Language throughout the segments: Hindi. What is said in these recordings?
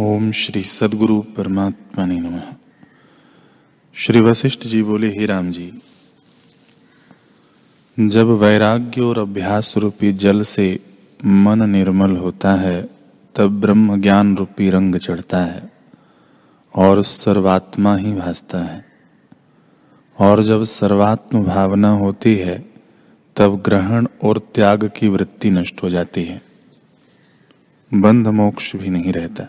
ओम श्री सदगुरु परमात्मा ने नम। श्री वशिष्ठ जी बोले, हे राम जी, जब वैराग्य और अभ्यास रूपी जल से मन निर्मल होता है, तब ब्रह्म ज्ञान रूपी रंग चढ़ता है और सर्वात्मा ही भासता है। और जब सर्वात्म भावना होती है, तब ग्रहण और त्याग की वृत्ति नष्ट हो जाती है। बंध मोक्ष भी नहीं रहता।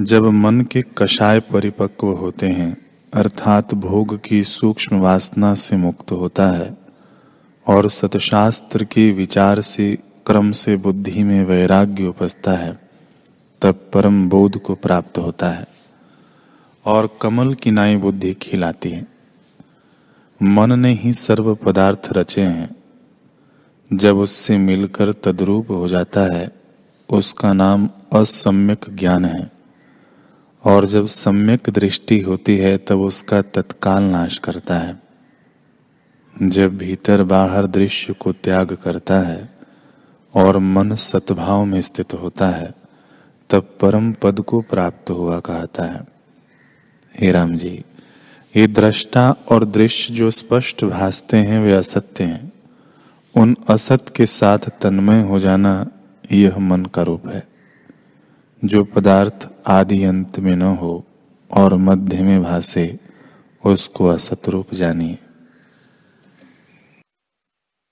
जब मन के कषाय परिपक्व होते हैं, अर्थात भोग की सूक्ष्म वासना से मुक्त होता है, और सतशास्त्र के विचार से, क्रम से बुद्धि में वैराग्य उपजता है, तब परम बोध को प्राप्त होता है, और कमल की नाई बुद्धि खिलाती है। मन ने ही सर्व पदार्थ रचे हैं। जब उससे मिलकर तद्रूप हो जाता है, उसका नाम असम्यक ज्ञान है। और जब सम्यक दृष्टि होती है, तब उसका तत्काल नाश करता है। जब भीतर बाहर दृश्य को त्याग करता है और मन सद्भाव में स्थित होता है, तब परम पद को प्राप्त हुआ कहता है। हे राम जी, ये दृष्टा और दृश्य जो स्पष्ट भासते हैं, वे असत्य हैं। उन असत के साथ तन्मय हो जाना यह मन का रूप है। जो पदार्थ आदि अंत में न हो और मध्य में भासे, उसको असत रूप जानिए।